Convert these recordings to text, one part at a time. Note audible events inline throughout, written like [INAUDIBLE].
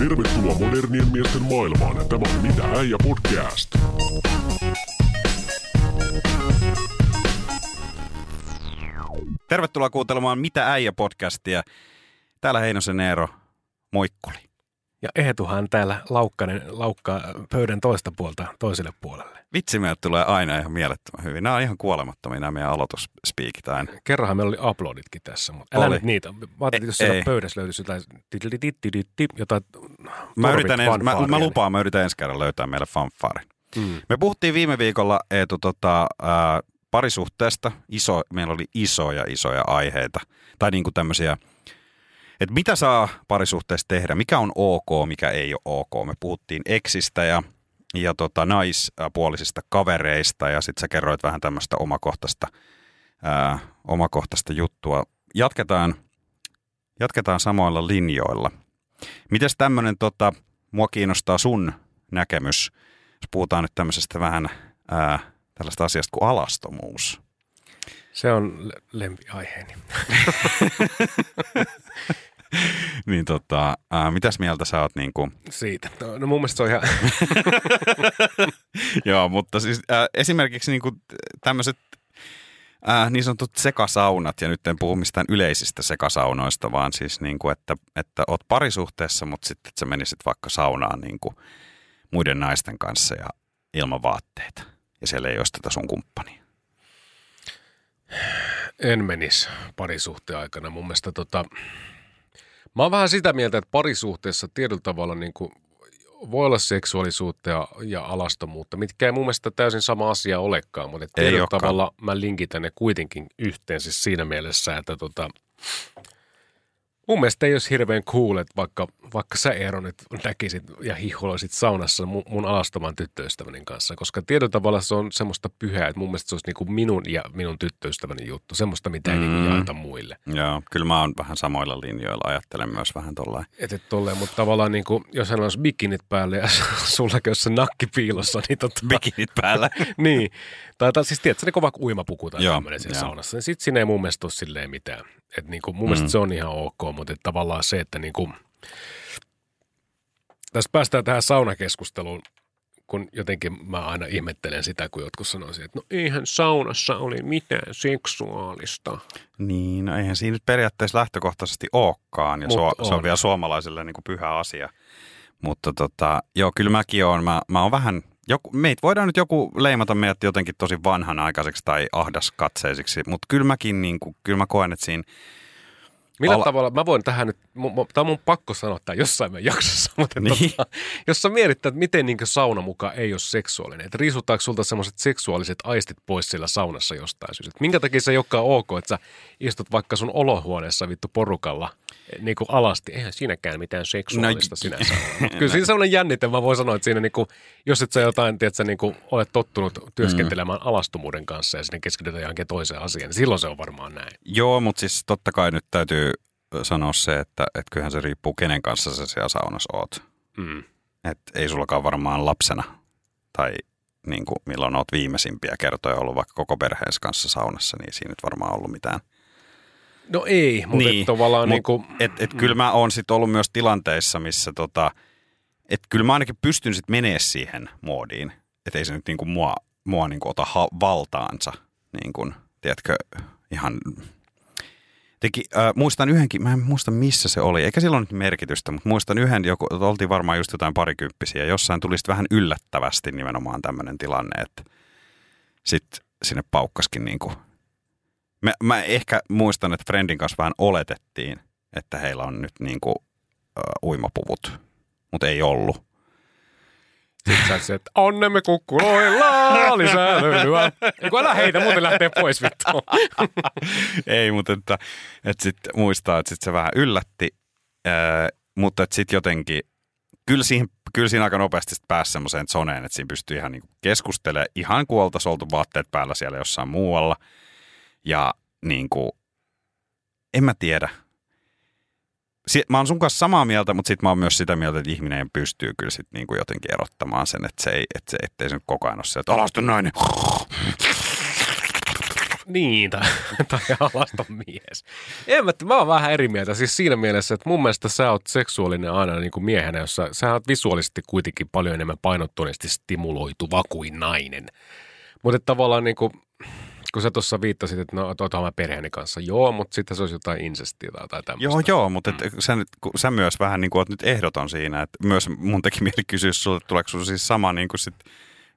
Tervetuloa modernien miesten maailmaan. Tämä on Mitä äijä podcast. Tervetuloa kuuntelemaan Mitä äijä podcastia. Täällä Heinosen Eero, moikkuli. Ja Eetuhan täällä laukkanen, laukkaa pöydän toista puolta toiselle puolelle. Vitsi, tulee aina ihan mielettömän hyvin. Nämä on ihan kuolemattomia nämä meidän aloitusspiikit aina. Kerranhan meillä oli uploaditkin tässä, mutta älä Oli. nyt niitä. Mä ajattelin, jos siellä pöydässä löytyisi jotain, jotain Mä, yritän, ens, mä, mä torvifanfaaria, lupaan, mä yritän ensi kerran löytää meille fanfaarin. niin- Mm. Me puhuttiin viime viikolla Eetu, tota, ää, parisuhteesta. Iso, meillä oli isoja, isoja aiheita. Tai niin kuin tämmöisiä, että mitä saa parisuhteessa tehdä, mikä on ok, mikä ei ole ok. Me puhuttiin eksistä ja, ja tota, naispuolisista kavereista ja sitten sä kerroit vähän tämmöistä omakohtaista, ää, omakohtaista juttua. Jatketaan, jatketaan samoilla linjoilla. Mites tämmöinen, tota, mua kiinnostaa sun näkemys, jos puhutaan nyt tämmöisestä vähän ää, tällaista asiasta kuin alastomuus. Se on le- lempiaiheeni. [LAUGHS] [LAUGHS] [LAUGHS] Niin tota, ää, mitäs mieltä sä oot niin kuin, Siitä. No, no mun mielestä se on ihan, [LAUGHS] joo, mutta siis ää, esimerkiksi niin kuin tämmöiset ää, niin sanotut sekasaunat, ja nyt en puhu mistään yleisistä sekasaunoista, vaan siis niin kuin, että, että oot parisuhteessa, mutta sitten että sä menisit vaikka saunaan niin kuin muiden naisten kanssa ja ilman vaatteita, ja siellä ei olisi tätä sun kumppania. en menisi parisuhteen aikana. Mun mielestä tota, mä oon vähän sitä mieltä, että parisuhteessa tietyllä tavalla niin kuin voi olla seksuaalisuutta ja, ja alastomuutta, mitkä ei mun mielestä täysin sama asia olekaan, mutta että Ei tietyllä olekaan. tavalla mä linkitän ne kuitenkin yhteen siis siinä mielessä, että tota, mun mielestä ei olisi hirveän cool, että vaikka, vaikka sä Eero nyt näkisit ja hihuloisit saunassa mun, mun alastoman tyttöystäväni kanssa, koska tietyllä tavalla se on semmoista pyhää, että mun mielestä se olisi niin kuin minun ja minun tyttöystäväni juttu, semmoista mitä ei mm. niin Mm. jaeta muille. Joo, kyllä mä oon vähän samoilla linjoilla, ajattelen myös vähän tollain. Et, et tolleen, mutta tavallaan niin kuin, jos hän olisi bikinit päälle ja [LAUGHS] sullakin olisi se nakki piilossa, niin tota, Bikinit päällä. [LAUGHS] niin. Tai, tai siis tiedätkö, kuin vaikka uimapuku tai tämmöinen joo. saunassa, niin sit siinä ei mun mielestä ole silleen mitään. Et niin kuin, mun Mm. mielestä se on ihan ok, mutta et tavallaan se, että niin kuin, tässä päästään tähän saunakeskusteluun, kun jotenkin mä aina ihmettelen sitä, kun jotkut sanoisivat, että no eihän saunassa ole mitään seksuaalista. Niin, no eihän siinä nyt periaatteessa lähtökohtaisesti olekaan, ja Mut so, se on on. vielä suomalaisille niin kuin pyhä asia. Mutta tota, joo, kyllä mäkin oon, mä, mä oon vähän, joku, meitä voidaan nyt joku leimata meidät jotenkin tosi vanhanaikaiseksi tai ahdaskatseisiksi, mutta kyllä mäkin, niin kuin, kyllä mä koen, että siinä, Millä Ala- tavalla, mä voin tähän nyt, tämä on mun pakko sanoa tämä jossain meidän jaksossa, [LAUGHS] mutta Niin. niin. tota, jos sä mietit, että miten niin sauna mukaan ei ole seksuaalinen, että riisutaanko sulta semmoiset seksuaaliset aistit pois siellä saunassa jostain syystä. Minkä takia se ei olekaan ok, että sä istut vaikka sun olohuoneessa vittu porukalla niin kuin alasti. Eihän siinäkään mitään seksuaalista No, sinänsä ole. [LAUGHS] Kyllä siinä sellainen jännite, mä voin sanoa, että siinä niin kuin, jos et sä jotain, tiedätkö, niin kuin olet tottunut työskentelemään mm. alastomuuden kanssa ja sinne keskitytään johonkin toiseen asiaan, niin silloin se on varmaan näin. joo, mutta siis totta kai nyt täytyy sanoa se, että, että kyllähän se riippuu kenen kanssa sä siellä saunassa oot. Mm. Että ei sullakaan varmaan lapsena tai niin kuin milloin oot viimeisimpiä kertoja ollut vaikka koko perheessä kanssa saunassa, niin siinä nyt varmaan ollut mitään. No ei, mutta Niin, tavallaan mut- niin kuin, Et, et kyllä mä oon sit ollut myös tilanteissa, missä tota, et kyllä mä ainakin pystyn sit menee siihen moodiin. Että ei se nyt niinku mua, mua niinku ota ha- valtaansa, niin kuin, tiedätkö, ihan... Teki, äh, muistan yhdenkin, mä en muista missä se oli, eikä silloin nyt merkitystä, mutta muistan yhden, joku, oltiin varmaan just jotain parikymppisiä, jossain tuli vähän yllättävästi nimenomaan tämmöinen tilanne, että sitten sinne paukkaskin niinku Mä, mä ehkä muistan, että Friendin kanssa vähän oletettiin, että heillä on nyt niinku, uh, uimapuvut, mutta ei ollut. sit sä se, että onnemme kukkuloilla [LAUGHS] lisää löylyä. Eiku älä heitä, muuten lähtee pois vittu. [LAUGHS] ei, mutta että, että sitten muistaa, että sit se vähän yllätti, ää, mutta että sitten jotenkin, kyllä, siihen, kyllä siinä aika nopeasti sit pääsi semmoiseen zoneen, että siinä pystyy ihan niinku keskustelemaan ihan kuin oltaisi oltu vaatteet päällä siellä jossain muualla. Ja niin kuin, en mä tiedä. Si- mä oon sun kanssa samaa mieltä, mutta sitten mä oon myös sitä mieltä, että ihminen pystyy kyllä sit niinku jotenkin erottamaan sen, että se ei, että se, ettei se nyt koko ajan ole se, että alastu nainen. niin, tai, tai alaston mies. En mä, mä oon vähän eri mieltä. Siis siinä mielessä, että mun mielestä sä oot seksuaalinen aina niin kuin miehenä, jossa sä oot visuaalisesti kuitenkin paljon enemmän painottuneesti stimuloituva kuin nainen. Mutta tavallaan niin kuin, kun sä tuossa viittasit, että no otan mä perheeni kanssa. Joo, mutta sitten se olisi jotain insestiä tai, tämmöistä. Joo, joo, mutta et, sä, nyt, kun sä myös vähän niin kuin oot nyt ehdoton siinä, että myös mun teki mieli kysyä sulle, että tuleeko sulla siis sama niin kuin sit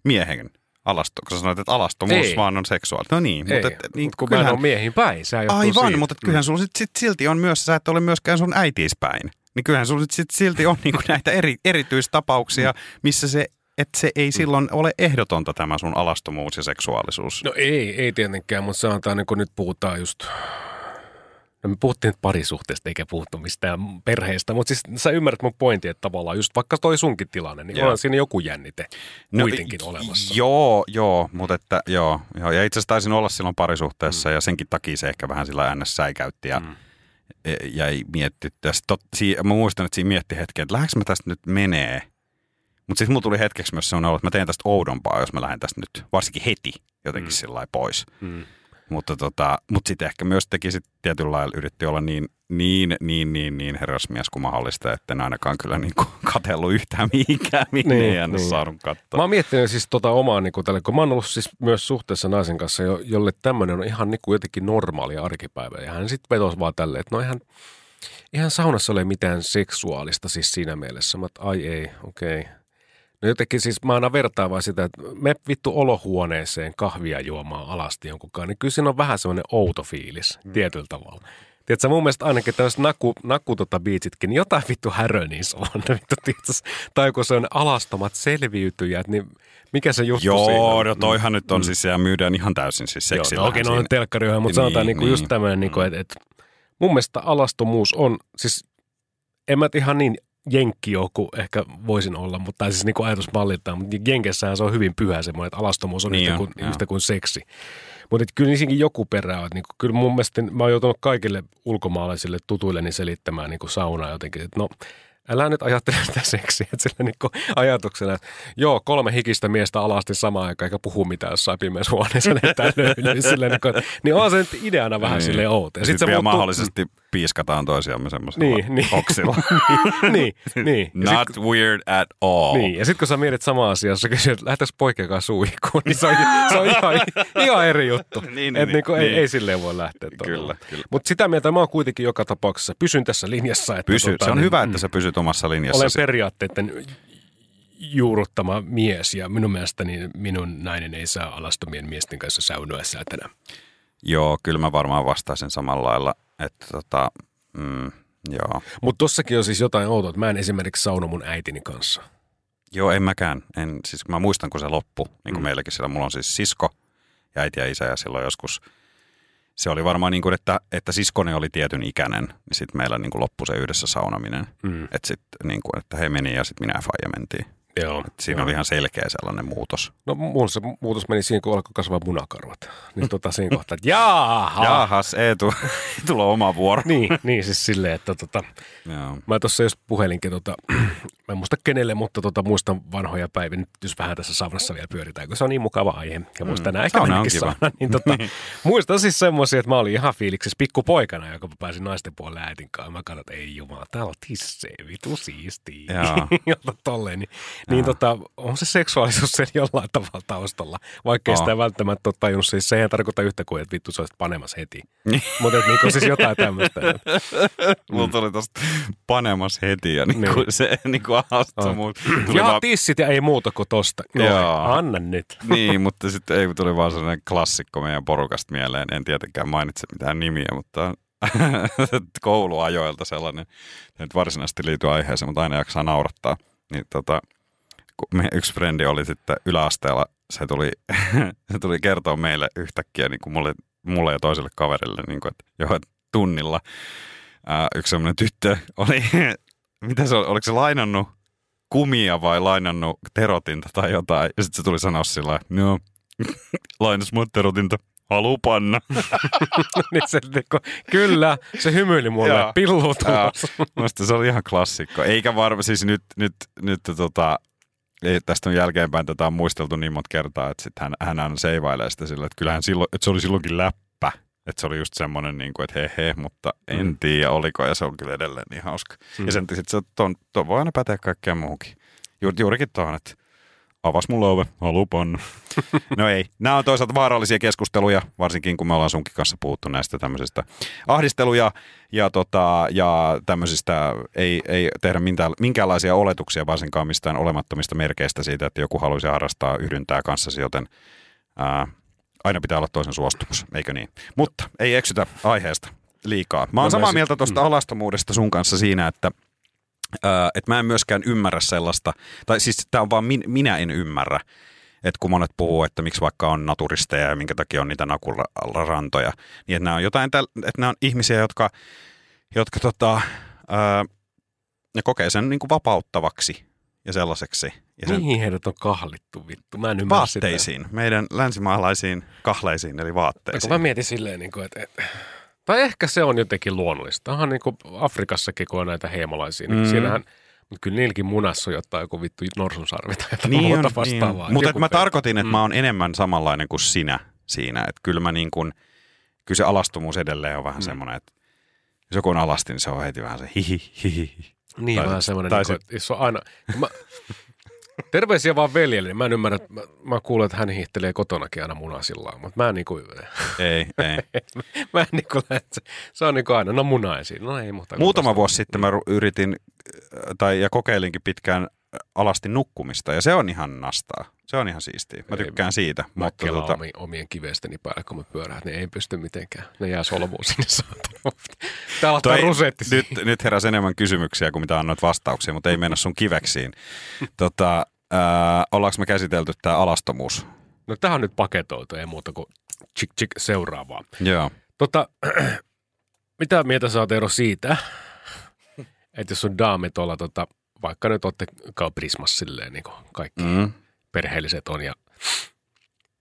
miehen alasto, kun sä sanoit, että alastomuus Ei. vaan on seksuaalista. No niin, Ei, mutta et, niin, mut kun mä en ole miehiin päin, johtuu Aivan, siitä. mutta kyllähän sulla sit, sit silti on myös, sä et ole myöskään sun äitiispäin. Niin kyllähän sulla sit, sit silti on [LAUGHS] niinku näitä eri, erityistapauksia, missä se, että se ei silloin ole ehdotonta tämä sun alastomuus ja seksuaalisuus. No ei, ei tietenkään, mutta sanotaan, niin kun nyt puhutaan just... No me puhuttiin nyt parisuhteesta eikä puhuttu mistään perheestä, mutta siis sä ymmärrät mun pointin, että tavallaan just vaikka toi sunkin tilanne, niin on siinä joku jännite kuitenkin i- olemassa. Joo, joo, mutta että joo, joo. Ja itse asiassa taisin olla silloin parisuhteessa mm. ja senkin takia se ehkä vähän sillä äänessä säikäytti ja Mm. e- jäi si- mä muistan, että siinä mietti hetken, että lähdekö mä tästä nyt menee. Mutta sitten mulla tuli hetkeksi myös sellainen olo, että mä teen tästä oudompaa, jos mä lähden tästä nyt, varsinkin heti jotenkin Mm. sillä pois. Mm. Mutta tota, mut sitten ehkä myös teki sit tietyllä lailla, yritti olla niin, niin, niin, niin, niin herrasmies kuin mahdollista, että en ainakaan kyllä niin kuin [LAUGHS] katsellut yhtään mihinkään, mihin Niin, ei niin. saanut katsoa. Mä oon miettinyt siis tota omaa, niin kuin tälle, kun mä oon ollut siis myös suhteessa naisen kanssa, jo, jolle tämmöinen on ihan niin kuin jotenkin normaali arkipäivä. Ja hän sitten vetosi vaan tälle, että no ihan, ihan saunassa ole mitään seksuaalista siis siinä mielessä. Mä, että ai ei, okei. Okay. No jotenkin siis mä aina vertaan sitä, että me vittu olohuoneeseen kahvia juomaan alasti jonkunkaan, niin kyllä siinä on vähän semmoinen outo fiilis mm. tietyllä tavalla. Tiedätkö, mun mielestä ainakin tämmöiset naku, naku tota biitsitkin, niin jotain vittu härö niissä on. [LAUGHS] Vittu, tiedätkö, tai kun se on alastomat selviytyjät, niin mikä se juttu siinä Joo, on? no toihan nyt on siis, ja myydään ihan täysin siis Joo, seksillä. no okei, no on telkkariohjelma, mutta Niin, sanotaan niinku just niin. tämmöinen, niinku, että et, mun mielestä alastomuus on, siis en mä ihan niin jenkki ole kuin ehkä voisin olla, mutta tai siis niinku ajatusmalliltaan, mutta Jenkessähän se on hyvin pyhä semmoinen, että alastomuus on Niin yhtä, on, kuin, joo. yhtä kuin seksi. Mutta kyllä niissäkin joku perä on. että Niinku, kyllä mun mielestä mä oon joutunut kaikille ulkomaalaisille tutuilleni selittämään niinku saunaa jotenkin, että no älä nyt ajattele sitä seksiä, että sillä niinku ajatuksena, että joo, kolme hikistä miestä alasti samaan aikaan, eikä puhu mitään jossain pimeässä huoneessa, silleen, niinku, että- niin on se nyt ideana vähän Niin. silleen outo. Ja sitten vielä mahdollisesti piiskataan toisiamme semmoisella Niin, niin. oksilla. [LAUGHS] niin, niin. [LAUGHS] Sit, Not weird at all. niin. Ja sitten kun sä mietit sama asia, jos sä kysyt, että lähtäis poikien kanssa suihkuun, niin se on, se on ihan, ihan eri juttu. [LAUGHS] Niin, niin, Et niinku, ei, niin. ei silleen voi lähteä. Kyllä, kyllä. Mutta sitä mieltä mä oon kuitenkin joka tapauksessa, pysyn tässä linjassa. Että Pysy. tota, Se on niin, hyvä, että sä pysyt omassa linjassa. Olen periaatteiden juuruttama mies ja minun mielestäni minun nainen ei saa alastomien miesten kanssa saunoa säätänä. Joo, kyllä mä varmaan vastaisin samalla lailla, että tota, mm, joo. Mutta tossakin on siis jotain outoa, että mä en esimerkiksi sauno mun äitini kanssa. Joo, en mäkään. En, siis mä muistan, kun se loppui, niin kuin Mm. meilläkin siellä. Mulla on siis sisko ja äiti ja isä ja silloin joskus se oli varmaan niin kuin, että, että siskoni oli tietyn ikäinen, niin sitten meillä niin kuin loppui se yhdessä saunaminen. Mm. Että sitten niin kuin, että he meni ja sitten minä ja Faija mentiin. Joo. Et siinä joo. oli ihan selkeä sellainen muutos. No mulla se muutos meni siinä, kun alkoi kasvaa munakarvat. Niin tota siinä [LAUGHS] kohtaa, että jaaha. Jaahas, ei tulla oma vuoro. [LAUGHS] Niin, niin siis silleen, että tota, Joo. mä tuossa just puhelinkin, tota, [CLEARS THROAT] mä en muista kenelle, mutta tota, muistan vanhoja päiviä, nyt jos vähän tässä saunassa vielä pyöritään, kun se on niin mukava aihe. Ja muistan Mm, mm, ehkä sauna on niin tota, [LAUGHS] muistan siis semmoisia, että mä olin ihan fiiliksissä pikkupoikana, joka mä pääsin naisten puolelle äitin kanssa. Mä katsoin, että ei jumala, täällä on tissee, vitu siistiä. Joo. Jota tolleen, niin, niin tota, on se seksuaalisuus sen jollain tavalla taustalla, vaikka ei sitä välttämättä ole tajunnut. Siis se ei tarkoita yhtä kuin, että vittu sä olisit panemassa heti. Niin. Mutta niinku, siis jotain tämmöistä. [LAUGHS] Mulla tuli tosta panemas heti ja niinku Niin. niin. se niinku alastomuus. [CLEARS THROAT] Tuli Ja vaan- tissit ja ei muuta kuin tosta. No, Joo. anna nyt. [LAUGHS] niin, mutta sitten ei tuli vaan sellainen klassikko meidän porukasta mieleen. En tietenkään mainitse mitään nimiä, mutta [LAUGHS] kouluajoilta sellainen, nyt varsinaisesti liity aiheeseen, mutta aina jaksaa naurattaa. Niin tota, me yksi frendi oli sitten yläasteella, se tuli, [LAUGHS] se tuli kertoa meille yhtäkkiä niin kuin mulle, mulle ja toiselle kaverille, niin kuin, että joo, tunnilla ää, yksi semmoinen tyttö oli, [LAUGHS] mitä se oli, oliko se lainannut kumia vai lainannut terotinta tai jotain. Ja sitten se tuli sanoa sillä joo, [LAUGHS] lainas mua terotinta, haluu panna. niin se, niinku, kyllä, se hymyili mulle, pillu. Mielestäni se oli ihan klassikko. Eikä varmaan, siis nyt, nyt, nyt tota, tästä on jälkeenpäin tätä on muisteltu niin monta kertaa, että sit hän, hän aina seivailee sitä sillä, että kyllähän silloin, että se oli silloinkin läppä. Että se oli just semmoinen, niin kuin, että he he, mutta en Mm. tiedä oliko, ja se on kyllä edelleen niin hauska. Mm. Ja sen sit se ton, ton voi aina päteä kaikkea muuhunkin. Juur, juurikin tuohon, että avas mulle ove, haluu [LAUGHS] panna. no ei. Nämä on toisaalta vaarallisia keskusteluja, varsinkin kun me ollaan sunkin kanssa puhuttu näistä tämmöisistä ahdisteluja ja, tota, ja tämmöisistä, ei, ei tehdä mintään, minkäänlaisia oletuksia varsinkaan mistään olemattomista merkeistä siitä, että joku haluaisi harrastaa yhdyntää kanssasi, joten ää, aina pitää olla toisen suostumus, eikö niin? Mutta ei eksytä aiheesta liikaa. Mä oon samaa mieltä tuosta alastomuudesta sun kanssa siinä, että että mä en myöskään ymmärrä sellaista, tai siis tämä on vaan min, minä en ymmärrä, että kun monet puhuu, että miksi vaikka on naturisteja ja minkä takia on niitä nakularantoja, niin että nämä on jotain, että nämä on ihmisiä, jotka, jotka tota, öö, ne kokee sen niin kuin vapauttavaksi ja sellaiseksi. Ja sen Mihin heidät on kahlittu vittu? Mä en ymmärrä sitä. vaatteisiin, meidän länsimaalaisiin kahleisiin, eli vaatteisiin. kun mä mietin silleen, niin kuin, että, että tai ehkä se on jotenkin luonnollista. Onhan niin kuin Afrikassakin, kun on näitä heimolaisia, niin Mm. siinähän, mutta kyllä niilläkin munassa on jotain joku vittu norsunsarvi tai jotain Niin muuta niin vastaavaa. on. Mutta mä tarkoitin, että Mm. mä oon enemmän samanlainen kuin sinä siinä. Että kyllä mä niin kuin, kyllä se alastomuus edelleen on vähän Mm. semmoinen, että jos joku on alasti, niin se on heti vähän se hihi, hihi. Niin, Tai- vähän semmoinen, tai niin kuin, että jos on aina... Mä, [LAUGHS] terveisiä vaan veljelle, mä en ymmärrä, mä, mä kuulen, että hän hiihtelee kotonakin aina munasillaan, mutta mä en niin kuin, Ei, ei. [LAUGHS] mä en niin kuin, se, on niin kuin aina, no muna esiin, no ei muuta. Muutama tosta. vuosi sitten mä yritin, äh, tai ja kokeilinkin pitkään äh, alasti nukkumista, ja se on ihan nastaa. Se on ihan siistiä. Mä Ei, tykkään siitä. Mä Mutta tota, omi, omien kivesteni päälle, kun mä pyörään, niin ei pysty mitenkään. Ne jää solmuun sinne toi, on rusetti. nyt, nyt heräsi enemmän kysymyksiä kuin mitä annoit vastauksia, mutta ei mennä sun kiveksiin. [LAUGHS] tota, äh, ollaanko me käsitelty tämä alastomuus? No tähän on nyt paketoitu, ei muuta kuin chik chik seuraavaa. Joo. Tota, [CLEARS THROAT] mitä mieltä sä oot Eero siitä, että jos on daami tuolla, tota, vaikka nyt olette Prismassa silleen, niin kuin kaikki Mm. Perheelliset on, ja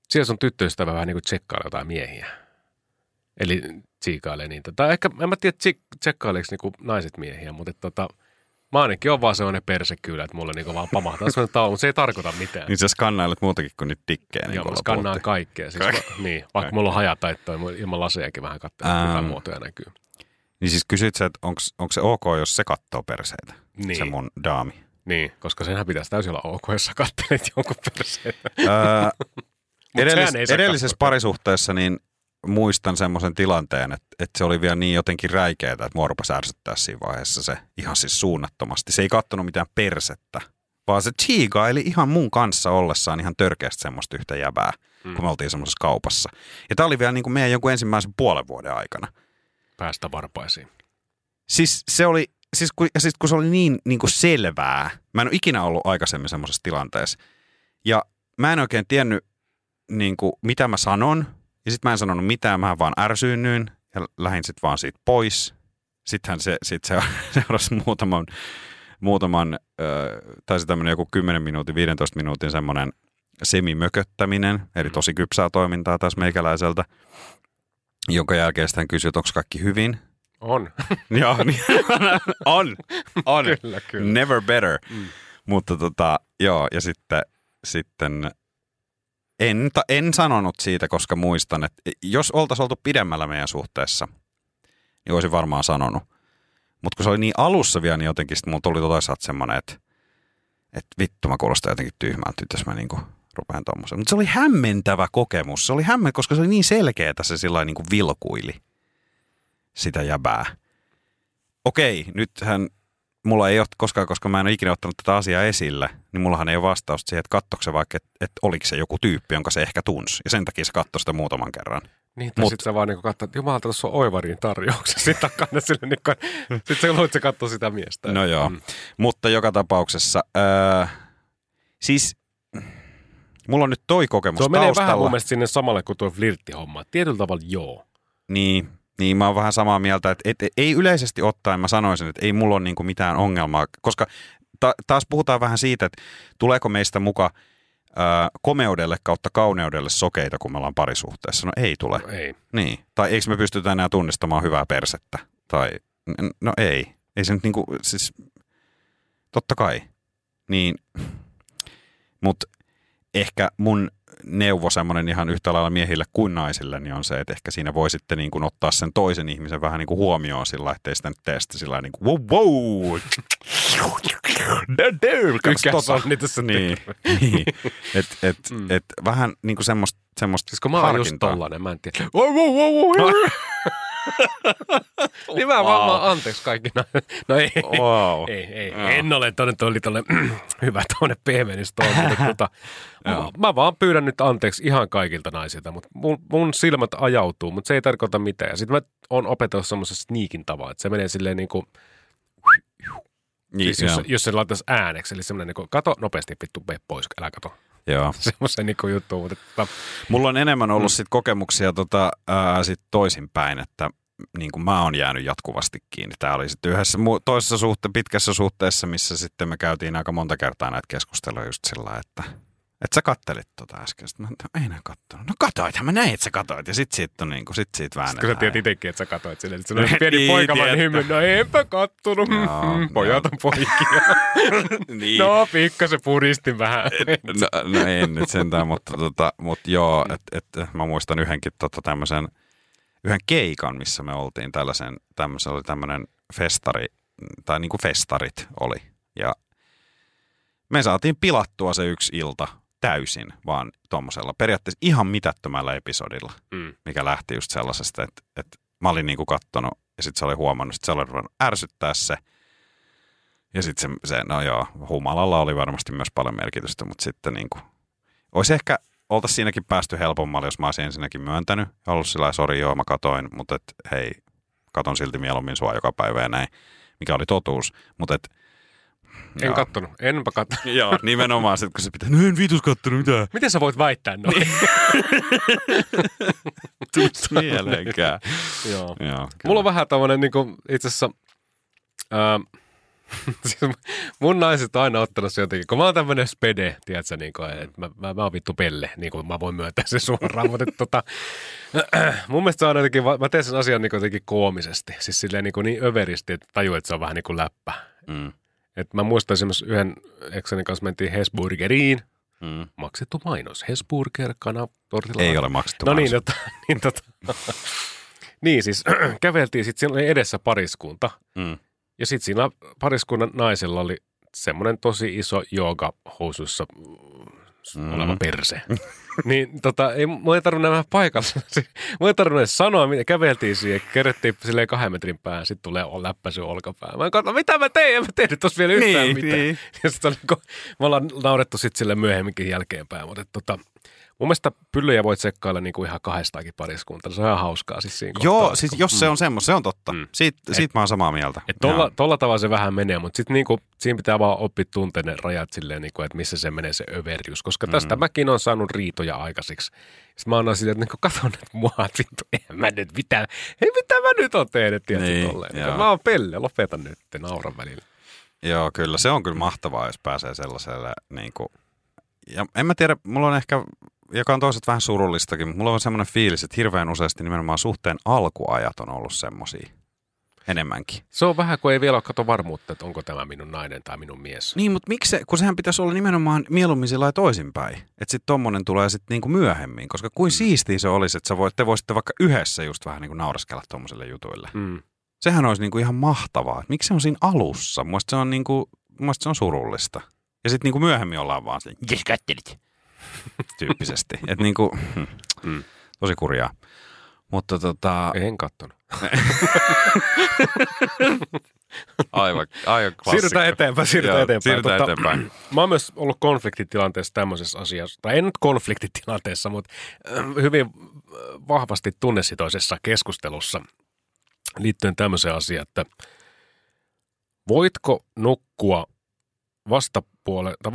siellä sun tyttöystävä vähän niin kuin tsekkaa jotain miehiä. Eli tsiikailee niitä. Tai ehkä, en mä tiedä, tsik- tsekkaileeko niinku naiset miehiä, mutta tota, mä ainakin on vaan sellainen persekyylä, että mulle niinku vaan pamahtaa sellainen taulu, mutta se ei tarkoita mitään. Niin sä skannailet muutakin kuin niitä dikkejä. Niin Joo, mä skannaan kaikkea. Siis Kaik- mä, niin, vaikka mulla on hajataittoa, mä ilman lasejakin vähän katsoa, Ähm. että mitä muotoja näkyy. Niin siis kysyt sä, että onko se ok, jos se katsoo perseitä, Niin, se mun daami. Niin, koska senhän pitäisi täysin olla ok, jos sä kattelet jonkun perseen. Öö, edellis, edellisessä parisuhteessa niin muistan semmoisen tilanteen, että, että se oli vielä niin jotenkin räikeää, että mua rupesi ärsyttää siinä vaiheessa se ihan siis suunnattomasti. Se ei kattonut mitään persettä, vaan se chiigaili ihan mun kanssa ollessaan ihan törkeästi semmoista yhtä jäbää, mm. kun me oltiin semmoisessa kaupassa. Ja tämä oli vielä niin kuin meidän jonkun ensimmäisen puolen vuoden aikana. Päästä varpaisiin. Siis se oli, siis kun, ja siis kun se oli niin, niin kuin selvää, mä en ole ikinä ollut aikaisemmin semmoisessa tilanteessa. Ja mä en oikein tiennyt, niin kuin, mitä mä sanon. Ja sitten mä en sanonut mitään, mä vaan ärsyynnyin ja lähdin sitten vaan siitä pois. Sittenhän se, sit se [LAUGHS] seurasi muutaman, muutaman tai se tämmöinen joku 10 minuutin, 15 minuutin semmoinen semimököttäminen, eli tosi kypsää toimintaa taas meikäläiseltä, jonka jälkeen sitten hän kysyi, että onko kaikki hyvin. On. [LAUGHS] Joo, niin, [LAUGHS] on, on. kyllä, kyllä. Never better. Mm. Mutta tota, joo, ja sitten, sitten en, en sanonut siitä, koska muistan, että jos oltaisiin oltu pidemmällä meidän suhteessa, niin olisin varmaan sanonut. Mutta kun se oli niin alussa vielä, niin jotenkin sitten mulla tuli toisaalta semmoinen, että, että vittu mä kuulostan jotenkin tyhmältä, jos mä niinku rupean tommosen. Mutta se oli hämmentävä kokemus. Se oli hämmentävä, koska se oli niin selkeä, se sillä niin kuin vilkuili sitä jäbää. Okei, nythän mulla ei ole koskaan, koska mä en ole ikinä ottanut tätä asiaa esille, niin mullahan ei ole vastausta siihen, että katsoiko se vaikka, että, että oliko se joku tyyppi, jonka se ehkä tunsi. Ja sen takia se katsoi sitä muutaman kerran. Niin, tai Mut- sitten sä vaan niinku katsot, että jumalauta, tuossa on oivarin tarjouksen sitten takana sille, niin kuin, sitten sä luulet, että se katsoo sitä miestä. No joo. Mm. Mutta joka tapauksessa, öö, siis mulla on nyt toi kokemus Se on menee vähän taustalla. mun mielestä sinne samalle kuin tuo flirttihomma. Tietyllä tavalla joo. Niin, niin mä oon vähän samaa mieltä, että et, et, ei yleisesti ottaen mä sanoisin, että ei mulla ole niinku mitään ongelmaa, koska ta, taas puhutaan vähän siitä, että tuleeko meistä muka ää, komeudelle kautta kauneudelle sokeita, kun me ollaan parisuhteessa. No ei tule. No, ei. Niin. Tai eikö me pystytä enää tunnistamaan hyvää persettä? Tai, no ei. Ei se nyt niinku, siis, totta kai. Niin, mutta ehkä mun neuvo semmoinen ihan yhtä lailla miehille kuin naisille, niin on se, että ehkä siinä voi sitten niin kuin ottaa sen toisen ihmisen vähän niin kuin huomioon sillä ettei sitä nyt tee sitä sillä niin kuin wow, wow. Tykkää Sonni tässä niin, niin. Et, et, [LAUGHS] Mm. et, vähän niin kuin semmoista, semmoista Siis kun mä oon just tollanen, mä en tiedä. Wow, wow, wow, wow. [LAUGHS] [LAUGHS] niin mä vaan, mä, anteeksi kaikki. No, no ei, Wow. ei, ei, en ole tuonne, toi oli tuonne [CLEARS THROAT] hyvä tuonne pehmenys [LAUGHS] tuo, mutta tota, mä, mä, vaan pyydän nyt anteeksi ihan kaikilta naisilta, mutta mun, mun silmät ajautuu, mutta se ei tarkoita mitään. Ja sitten mä oon opetellut semmoisen sneakin tavan, että se menee silleen niin kuin, Niin, siis jos, jos se laitaisi ääneksi, eli semmoinen niin kuin, kato nopeasti, vittu, pois, älä kato. Joo. [LAUGHS] Semmoisen niin juttu, mutta Mulla on enemmän ollut sit kokemuksia tota, ää, sit toisinpäin, että niin kuin mä oon jäänyt jatkuvasti kiinni. Tämä oli sitten yhdessä toisessa suhte, pitkässä suhteessa, missä sitten me käytiin aika monta kertaa näitä keskusteluja just sillä että että sä kattelit tota äsken. Sitten mä, ei näin kattonut. No katoithan mä näin, että sä katoit. Ja sit siitä, niin kuin, sit siitä kun väännetään. sä tiedät itsekin, että sä katsoit silleen, että sulla [LAUGHS] on Niin, pieni poikamainen tiedätkö. hymy. No enpä kattonut. Joo, Pojat on poikia. [LAUGHS] niin. no pikkasen puristin vähän. No, no en nyt sentään, mutta, tota, mutta joo, että et, mä muistan yhdenkin tota, tämmöisen, yhden keikan, missä me oltiin tällaisen, tämmöisen oli tämmöinen festari, tai niin kuin festarit oli. Ja me saatiin pilattua se yksi ilta täysin, vaan tuommoisella periaatteessa ihan mitättömällä episodilla, Mm. mikä lähti just sellaisesta, että, että mä olin niinku kattonut ja sitten se oli huomannut, että se oli ruvennut ärsyttää se. Ja sitten se, se, no joo, humalalla oli varmasti myös paljon merkitystä, mutta sitten niinku, olisi ehkä, oltaisiin siinäkin päästy helpommalle, jos mä olisin ensinnäkin myöntänyt ja ollut sillä sori joo, mä katoin, mutta et, hei, katon silti mieluummin sua joka päivä ja näin, mikä oli totuus. Mutta et, En joo. kattonut. Enpä kattonut. [LAUGHS] Joo, nimenomaan sitten, kun se pitää, no en vitus kattonut mitään. Miten sä voit väittää noin? Niin. [LAUGHS] Mieleenkään. Joo. Joo, Mulla on vähän tämmöinen niin kuin, itse asiassa, ää, [LAUGHS] siis mun naiset on aina ottanut se jotenkin, kun mä oon tämmönen spede, tiedätkö, niin kuin, että mä, mä, mä oon vittu pelle, niin kuin mä voin myöntää sen suoraan, mutta että, tota, [CLEARS THROAT] mun mielestä se on jotenkin, mä teen sen asian niin kuin jotenkin koomisesti, siis silleen niin, kuin niin överisti, että tajuu, että se on vähän niin kuin läppä. Mm, Et mä muistan esimerkiksi yhden eksänin kanssa mentiin Hesburgeriin, mm. maksettu mainos, Hesburger, kana, tortilla. Ei ole maksettu No niin, mainos. tota, [LAUGHS] niin, tota, niin siis [CLEARS THROAT] käveltiin, sitten siinä oli edessä pariskunta. Mm. Ja sitten siinä pariskunnan naisella oli semmoinen tosi iso jooga-housuissa Mm. Mm. oleva perse. [LAUGHS] niin tota, ei, mulla ei tarvinnut nähdä paikalla. [LAUGHS] mulla ei tarvinnut sanoa, mitä käveltiin siihen, kerättiin silleen kahden metrin päähän, sitten tulee läppäsy olkapää. Mä katson, mitä mä tein, en mä tehnyt tossa vielä yhtään Niin, mitään. niin. [LAUGHS] Ja sitten me ollaan naurettu sitten sille myöhemminkin jälkeenpäin, mutta tota, mun mielestä pyllyjä voit sekkailla niinku ihan kahdestaakin pariskuntaa. Se on ihan hauskaa siis siinä Joo, kohtaa. siis jos se on semmoista, se on totta. Mm. Siitä, siitä mä oon samaa mieltä. Et tolla, tolla tavalla se vähän menee, mutta sitten niinku, siinä pitää vaan oppia tuntea ne rajat silleen, niinku, että missä se menee se överius. Koska tästä Mm. mäkin on saanut riitoja aikaiseksi. Sitten mä annan silleen, että niinku, kato nyt mua, että [LAUGHS] vittu, eihän mä nyt mitään, hei mitä mä nyt oon tehnyt, tiedätkö, Niin, tolleen. joo. Mä oon pelle, lopeta nyt, nauran välillä. Joo, kyllä. Se on kyllä mahtavaa, jos pääsee sellaiselle. Niin kuin, ja en mä tiedä, mulla on ehkä, joka on toiset vähän surullistakin, mutta mulla on semmoinen fiilis, että hirveän useasti nimenomaan suhteen alkuajat on ollut semmoisia enemmänkin. Se on vähän, kun ei vielä ole kato varmuutta, että onko tämä minun nainen tai minun mies. Niin, mutta miksi se, kun sehän pitäisi olla nimenomaan mieluummin sillä toisinpäin. Että sitten tommonen tulee sitten niinku myöhemmin, koska kuin siistiä se olisi, että sä voit, te voisitte vaikka yhdessä just vähän niinku nauraskella tommoselle jutuille. Mm. Sehän olisi niinku ihan mahtavaa. Et Miksi se on siinä alussa? Mun mielestä se on, niinku, se on surullista. Ja sitten niinku myöhemmin ollaan vaan silleen, jes kattelit. [LAUGHS] Tyyppisesti. Et niinku, Mm. tosi kurjaa. Mutta tota, En kattonut. [LAUGHS] aivan, aivan klassikko. Siirrytään eteenpäin, siirrytään Joo, eteenpäin. siirrytään Tota, eteenpäin. [CLEARS THROAT] Mä oon myös ollut konfliktitilanteessa tämmöisessä asiassa, tai en nyt konfliktitilanteessa, mutta äh, hyvin äh, vahvasti tunnesitoisessa keskustelussa liittyen tämmöiseen asiaan, että voitko nukkua vastapuolen, tai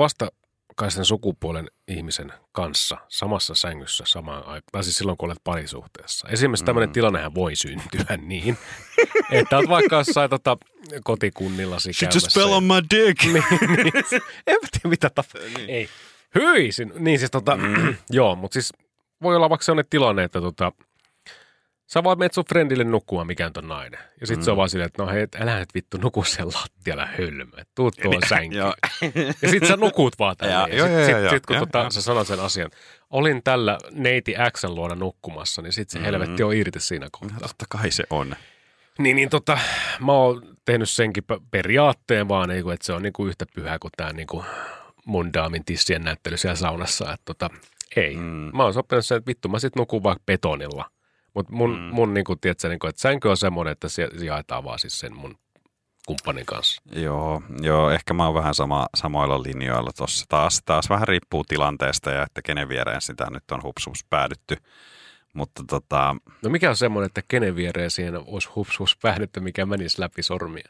vastakkaisen sukupuolen ihmisen kanssa samassa sängyssä samaan aikaan, tai siis silloin kun olet parisuhteessa. Esimerkiksi tämmöinen Mm. tilannehan voi syntyä [LAUGHS] niin, että olet vaikka jossain tota, kotikunnillasi She käymässä. just fell on my dick. niin, niin, [LAUGHS] en mä tiedä mitä tapa. Niin. Ei. Hyi, sin- niin siis tota, Mm. [CLEARS THROAT] joo, mutta siis voi olla vaikka sellainen tilanne, että tota, sä voit mennä sun friendille nukkumaan, mikä on nainen. Ja sit se on Mm. vaan silleen, että no hei, älä nyt vittu nuku sen lattialla hölmö. Tuut tuohon [LAUGHS] sänkyyn. Ja sit sä nukut vaan Ja, tälleen. Ja, joo, sit, joo, sit, joo, sit, kun joo, tota, sä sanot sen asian, olin tällä neiti X luona nukkumassa, niin sitten se Mhm. helvetti on irti siinä No, kohtaa. totta kai se on. Niin, niin tota, mä oon tehnyt senkin pe- periaatteen vaan, niin että se on niin kuin yhtä pyhä kuin tämä niin kuin mun daamin tissien näyttely siellä saunassa. Että tota, ei. Mm. Mm. Mä oon sopinut sen, että vittu mä sit nukun vaikka betonilla. Mutta mun, Mm. mun niin kuin, tiedätkö, niin kuin, että sänky on semmoinen, että se jaetaan vaan siis sen mun kumppanin kanssa. Joo, joo, ehkä mä oon vähän sama, samoilla linjoilla tuossa. Taas, taas vähän riippuu tilanteesta ja että kenen viereen sitä nyt on hupsups päädytty. Mutta tota, No mikä on semmoinen, että kenen viereen siihen olisi hups hups päädytty, mikä menisi läpi sormia?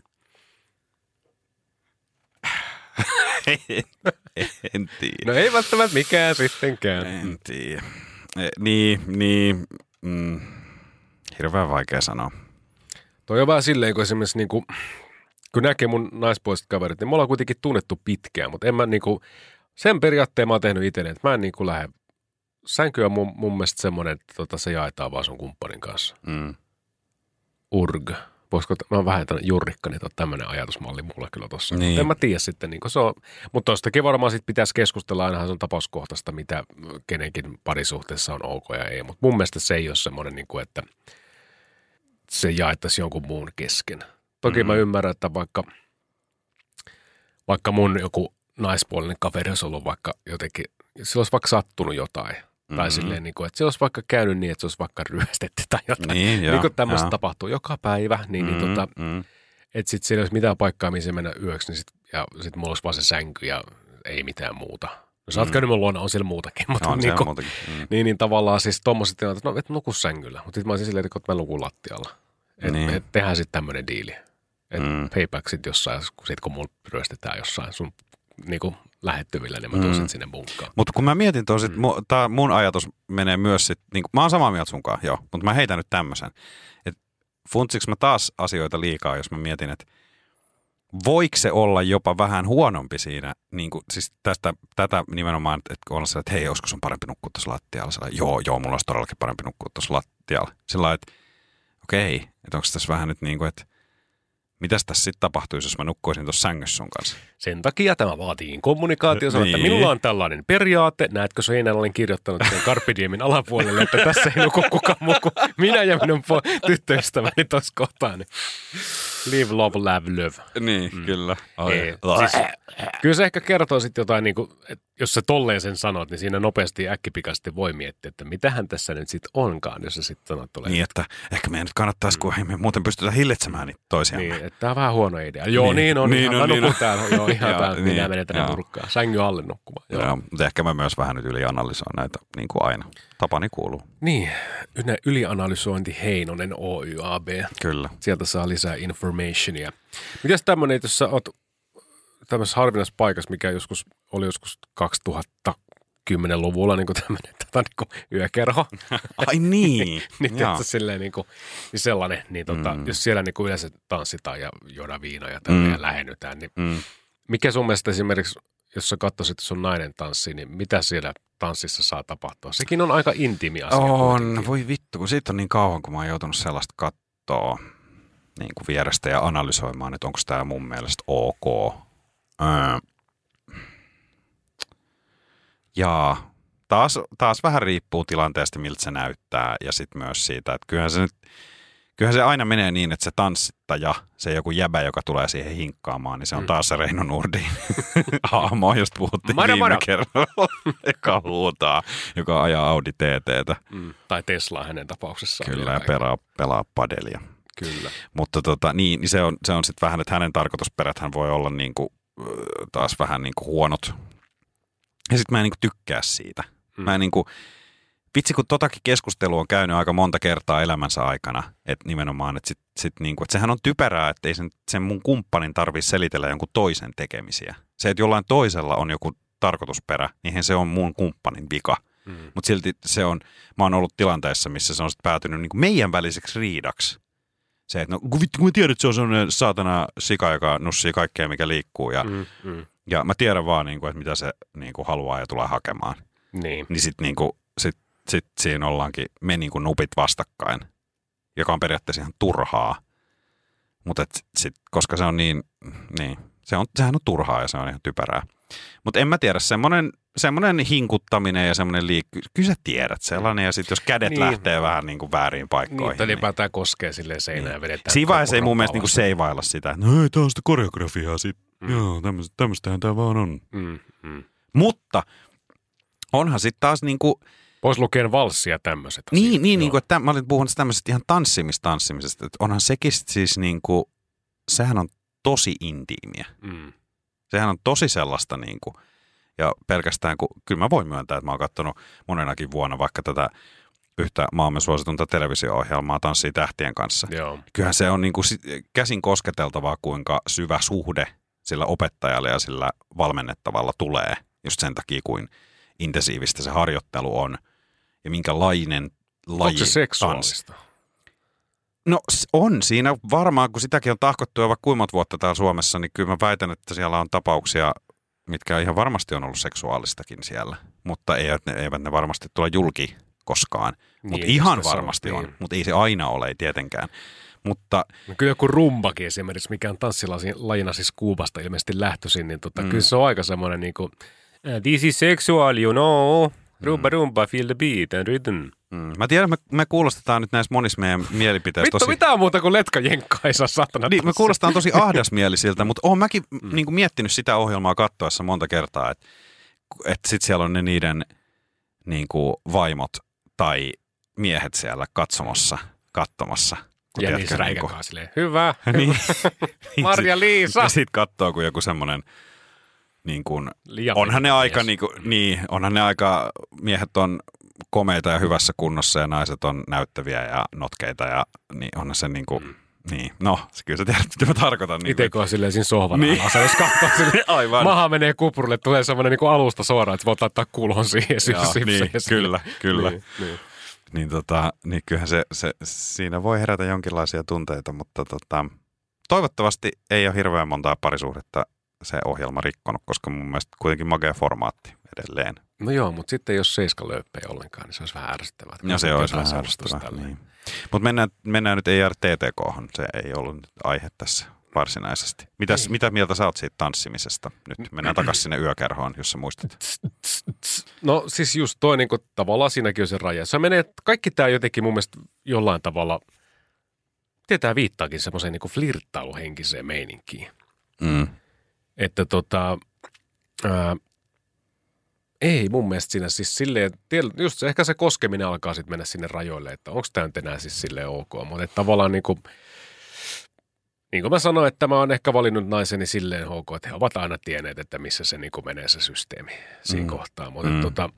[LAUGHS] en tiedä. No ei välttämättä mikään sittenkään. En tiedä. E, niin, niin, mm, hirveän vaikea sanoa. Toi on vähän silleen, kun esimerkiksi niin kuin, kun näkee mun naispuoliset kaverit, niin me ollaan kuitenkin tunnettu pitkään, mutta en mä niin kuin, sen periaatteen mä oon tehnyt itselleni, että mä en niin kuin lähde, sänky on mun, mun mielestä semmoinen, että tota, se jaetaan vaan sun kumppanin kanssa. Mm. Urg. Voisiko, mä oon vähän tämmöinen jurrikka, niin tämmöinen ajatusmalli mulla kyllä tossa. Niin. En mä tiedä sitten, niin se on, mutta tostakin varmaan sit pitäisi keskustella, ainahan se on tapauskohtaista, mitä kenenkin parisuhteessa on ok ja ei, mutta mun mielestä se ei ole semmoinen, niin kuin, että se jaettaisiin jonkun muun kesken. Toki mm. mä ymmärrän, että vaikka, vaikka mun joku naispuolinen kaveri olisi ollut vaikka jotenkin, sillä olisi vaikka sattunut jotain, mm-hmm. tai silleen, niin kuin, että se olisi vaikka käynyt niin, että se olisi vaikka ryöstetty tai jotain. Niin, joo, niin kuin tämmöistä joo. tapahtuu joka päivä, niin, niin Mm, tota, mm. että sitten siellä ei olisi mitään paikkaa, missä mennä yöksi, niin sit, ja sitten mulla olisi vaan se sänky ja ei mitään muuta. No sä oot Mm. käynyt mun luona, on siellä muutakin, [LAUGHS] mutta On niin, kuin, muutakin. Mm. niin, niin tavallaan siis tommoset tilanteet, no et nuku sängyllä, mutta sitten mä olisin silleen, että mä nukun lattialla. Et, Niin. niin. et tehdään sitten tämmöinen diili. Et Mm. mm. payback sitten jossain, kun, sit kun mulla ryöstetään jossain sun niinku, lähettyvillä, niin mä Mm. tuun sit sinne bunkkaan. Mutta kun mä mietin tuon, sit, Mm. mu, tää mun ajatus menee myös sit, niin mä oon samaa mieltä sunkaan, joo, mutta mä heitän nyt tämmöisen. Että funtsiks mä taas asioita liikaa, jos mä mietin, että voiko se olla jopa vähän huonompi siinä, niin kuin, siis tästä, tätä nimenomaan, että kun on se, että hei, olisiko sun parempi nukkua tuossa lattialla? Sillä, joo, joo, mulla olisi todellakin parempi nukkua tuossa lattialla. Sillä että okei, että onko tässä vähän nyt niin kuin, että mitäs tässä sitten tapahtuisi, jos mä nukkuisin tuossa sängyssä sun kanssa? Sen takia tämä vaatii kommunikaatio. Niin. että minulla on tällainen periaate. Näetkö seinällä olen kirjoittanut sen Carpe Diemin alapuolelle, että tässä ei nuku kukaan muu kuin minä ja minun tyttöystäväni tuossa kohtaa. Live, love, love, love. Niin, mm. kyllä. Ei, siis, kyllä se ehkä kertoo sitten jotain, niin kuin, että jos sä tolleen sen sanot, niin siinä nopeasti äkkipikaisesti voi miettiä, että mitähän tässä nyt sitten onkaan, jos sä sitten sanot tolleen. Niin, että ehkä meidän nyt kannattaisi, kun ei me muuten pystytä hillitsemään niitä toisiamme. Niin, että tämä on vähän huono idea. Joo, Niin. niin, on. Niin ihan, on, niin on. täällä. Joo, [LAUGHS] ihan täällä. niin, Minä menen tänne. Sängyn alle nukkumaan. Joo. Joo, mutta ehkä mä myös vähän nyt ylianalysoin näitä, niin kuin aina. Tapani kuuluu. Niin, ylianalysointi Heinonen Oy AB. Kyllä. Sieltä saa lisää informationia. Mitäs tämmöinen, jos sä oot tämmöisessä harvinaisessa paikassa, mikä joskus oli joskus 2010-luvulla niin tämmöinen tota, niin kuin yökerho, Ai niin. [LAUGHS] niin, tiedätkö, silleen, niin, kuin, niin sellainen, niin tota, Mm. jos siellä niin kuin yleensä tanssitaan ja juodaan viinoja ja, mm. Ja lähennytään, niin Mm. mikä sun mielestä esimerkiksi, jos sä katsoisit sun nainen tanssii, niin mitä siellä tanssissa saa tapahtua? Sekin on aika intiimi asia. On, kuitenkin. voi vittu, kun siitä on niin kauan, kun mä oon joutunut sellaista katsoa niin kuin vierestä ja analysoimaan, että onko tämä mun mielestä ok. Öö. Ja taas, taas vähän riippuu tilanteesta, miltä se näyttää ja sitten myös siitä, että kyllähän se nyt Kyllähän se aina menee niin, että se tanssittaja, se joku jäbä, joka tulee siihen hinkkaamaan, niin se on Mm. taas se Reino Nurdin [LAUGHS] hahmo, josta puhuttiin Mara, viime mara. kerralla, [LAUGHS] joka huutaa, joka ajaa Audi TTtä. Mm. Tai Tesla hänen tapauksessaan. Kyllä, ja pelaa, pelaa padelia. Kyllä. Mutta tota, niin, niin se on, se on sitten vähän, että hänen tarkoitusperät hän voi olla niinku, ö, taas vähän niinku huonot. Ja sitten mä en niinku tykkää siitä. Mm. Mä en niinku, vitsi kun totakin keskustelua on käynyt aika monta kertaa elämänsä aikana, että nimenomaan, että, sit, sit niinku, että sehän on typerää, että ei sen, sen mun kumppanin tarvitse selitellä jonkun toisen tekemisiä. Se, että jollain toisella on joku tarkoitusperä, niin se on mun kumppanin vika. Mm. Mutta silti se on, mä oon ollut tilanteessa, missä se on sit päätynyt niin meidän väliseksi riidaksi. Se, että no kun kun mä tiedän, että se on sellainen saatana sika, joka nussii kaikkea, mikä liikkuu. Ja, mm. Mm. Ja mä tiedän vaan, niin kuin, että mitä se niin kuin haluaa ja tulee hakemaan. Niin. Niin sitten niin kuin, sit, sit siinä ollaankin me niin kuin nupit vastakkain, joka on periaatteessa ihan turhaa. Mutta sit, koska se on niin, niin se on, sehän on turhaa ja se on ihan typerää. Mutta en mä tiedä, semmoinen semmoinen hinkuttaminen ja semmoinen liikku. Kyllä sä tiedät sellainen. Ja sitten jos kädet Niin. niin. lähtee vähän niin kuin väärin Niin, paikkoihin. tai ylipäätään koskee silleen seinään ja vedetään. Siinä vaiheessa ei mun mielestä niinku alas. seivailla sitä, että no ei, tää on sitä koreografiaa sit. Mm. Joo, tämmöistä, tämmöistähän tää vaan on. Mm, mm. Mutta onhan sitten taas niinku, Pois lukien valssia tämmöiset niin, asiat. niin, Joo. niinku, että täm- mä olin puhunut tämmöisestä ihan tanssimistanssimisesta, että onhan sekin siis niinku, sehän on tosi intiimiä. Mm. Sehän on tosi sellaista niinku, ja pelkästään kun, kyllä mä voin myöntää, että mä oon katsonut monenakin vuonna vaikka tätä yhtä maamme suositunta televisio-ohjelmaa Tanssii tähtien kanssa. Joo. kyllähän se on niin kuin käsin kosketeltavaa, kuinka syvä suhde sillä opettajalla ja sillä valmennettavalla tulee, just sen takia, kuin intensiivistä se harjoittelu on ja minkälainen laji Onko se seksuaalista? No on siinä varmaan, kun sitäkin on tahkottu jo vaikka monta vuotta täällä Suomessa, niin kyllä mä väitän, että siellä on tapauksia, mitkä ihan varmasti on ollut seksuaalistakin siellä, mutta eivät ne, eivät ne varmasti tule julki koskaan. Mutta Niin, ihan se on- varmasti on, niin. mutta ei se aina ole, ei tietenkään. Mutta No kyllä joku rumbakin esimerkiksi, mikä on tanssilajina siis Kuubasta ilmeisesti lähtöisin, niin tota, mm. kyllä se on aika semmoinen niin kuin, this is sexual, you know, rumba rumba, feel the beat and rhythm. Mm. Mä tiedän, me, me kuulostetaan nyt näissä monissa meidän mielipiteissä Vittu, tosi... mitään muuta kuin letka jenkkaisa, satana. Niin, me tanssi. kuulostaan tosi [LAUGHS] ahdasmielisiltä, mutta oon mäkin mm. niin kuin miettinyt sitä ohjelmaa kattoessa monta kertaa, että, että sit siellä on ne niiden niin kuin vaimot tai miehet siellä katsomossa, katsomassa. kun Ja tiedätkö, niissä niin kuin- silleen, hyvä, [LAUGHS] [LAUGHS] niin, Marja Liisa. Ja sit katsoo, kun joku semmoinen, niin kuin, Liian onhan ne aika, niin kuin, niin, onhan ne aika, miehet on komeita ja hyvässä kunnossa ja naiset on näyttäviä ja notkeita ja niin onhan se niin kuin, niin, no, se kyllä sä tiedät, mitä mä tarkoitan. Niin Itse kun on silleen siinä sohvan Niin. alassa, jos katsoo silleen, [LAUGHS] Aivan. maha menee kuprulle, tulee semmoinen niin alusta suoraan, että voit laittaa kulhon siihen Joo, niin, kyllä, kyllä. Niin, niin. Niin, tota, niin kyllähän se, se, siinä voi herätä jonkinlaisia tunteita, mutta tota, toivottavasti ei ole hirveän montaa parisuhdetta se ohjelma rikkonut, koska mun mielestä kuitenkin makea formaatti edelleen. No joo, mutta sitten jos seiska löyppejä ollenkaan, niin se olisi vähän ärsyttävää. Ja se olisi vähän ärsyttävää. Niin. Mutta mennään, mennään nyt ERTTK, se ei ollut nyt aihe tässä varsinaisesti. Mitäs, Ei. mitä mieltä sä oot siitä tanssimisesta? Nyt mennään takaisin sinne yökerhoon, jos sä muistat. No siis just toi niin kuin, tavallaan siinäkin on se raja. Se menee, kaikki tämä jotenkin mun mielestä jollain tavalla, tietää viittaakin semmoiseen niin flirttailuhenkiseen meininkiin. Mm. Että tota, ää, ei mun mielestä siinä siis silleen, just ehkä se koskeminen alkaa sitten mennä sinne rajoille, että onko tämä nyt enää siis silleen ok. Mutta että tavallaan niin kuin, niin kuin mä sanoin, että mä oon ehkä valinnut naiseni silleen ok, että he ovat aina tienneet, että missä se niin kuin menee se systeemi siinä Mm. kohtaa. Mutta Mm. tota,